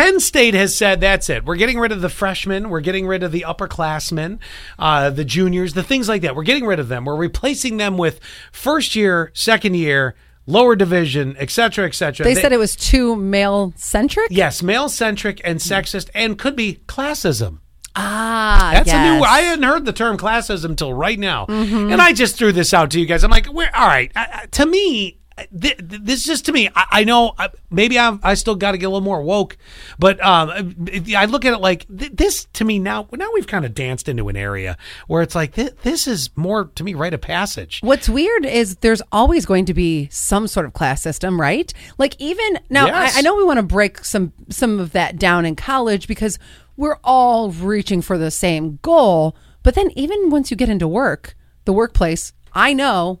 Penn State has said that's it. We're getting rid of the freshmen. We're getting rid of the upperclassmen, uh, the juniors, the things like that. We're getting rid of them. We're replacing them with first year, second year, lower division, et cetera, et cetera. They said it was too male centric. yes, male centric and sexist, and could be classism. Ah, That's a new. I hadn't heard the term classism until right now, Mm-hmm. and I just threw this out to you guys. I'm like, we're, all right. To me, th- th- this just to me. I, I know uh, maybe I'm, I still got to get a little more woke, but um, I look at it like th- this to me now. Now we've kind of danced into an area where it's like th- this is more to me rite of passage. What's weird is there's always going to be some sort of class system, right? Like even now, Yes. I, I know we want to break some some of that down in college because we're all reaching for the same goal. But then even once you get into work, the workplace, I know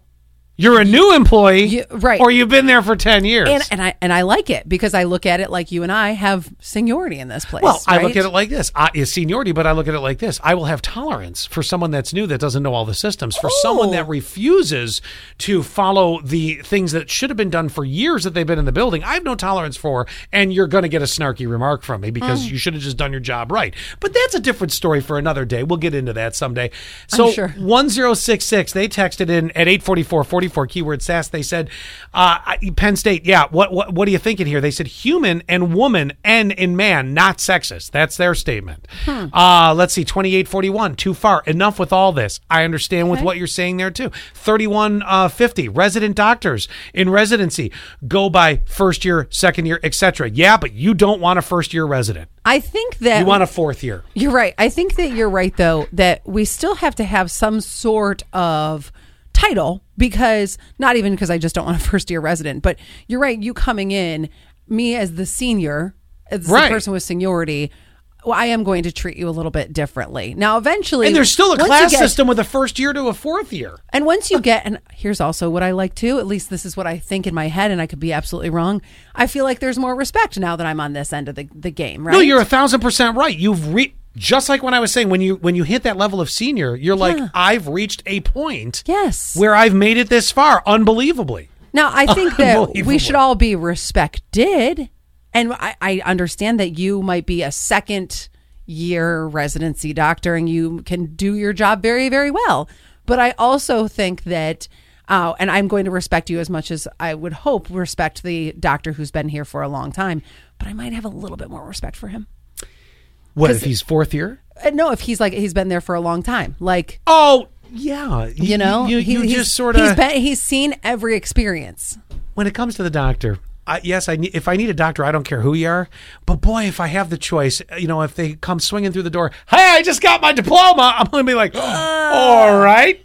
You're a new employee, You- right. Or you've been there for ten years. and, and I and I like it because I look at it like you and I have seniority in this place. Well, I look at it like this: I, is seniority, but I look at it like this: I will have tolerance for someone that's new that doesn't know all the systems. For someone that refuses to follow the things that should have been done for years that they've been in the building, I have no tolerance for. And you're going to get a snarky remark from me because Mm. you should have just done your job right. But that's a different story for another day. We'll get into that someday. So sure. one zero six six, they texted in at eight forty four forty four keyword sass. They said, uh, Penn State, yeah. What what what are you thinking here? They said human and woman and in man, not sexist. That's their statement. Uh, let's see, twenty eight forty one, too far. Enough with all this. I understand with what you're saying there too. 3150, uh, resident doctors in residency go by first year, second year, etc. Yeah, but you don't want a first year resident. I think that You want a fourth year. You're right. I think that you're right, though, that we still have to have some sort of title because not even because I just don't want a first year resident, but you're right. You coming in, me as the senior, as Right. the person with seniority, well, I am going to treat you a little bit differently. Now, eventually, And there's still a class get- system with a first year to a fourth year. And once you get, and here's also what I like too, at least this is what I think in my head, and I could be absolutely wrong. I feel like there's more respect now that I'm on this end of the, the game, right? No, you're a thousand percent right. You've re- just like when I was saying when you when you hit that level of senior, you're like I've reached a point Yes. where I've made it this far, unbelievably. Now, I think that we should all be respected. And I, I understand that you might be a second year residency doctor and you can do your job very, very well. But I also think that, uh, and I'm going to respect you as much as I would hope respect the doctor who's been here for a long time, but I might have a little bit more respect for him. What if he's fourth year? Uh, No, if he's like, he's been there for a long time. Like, Oh yeah, you know, you, he- you he's- just sort he's of been, he's seen every experience. when it comes to the doctor. I, yes, I need, if I need a doctor, I don't care who you are. But boy, if I have the choice, you know, if they come swinging through the door, hey, I just got my diploma, I'm going to be like, all right,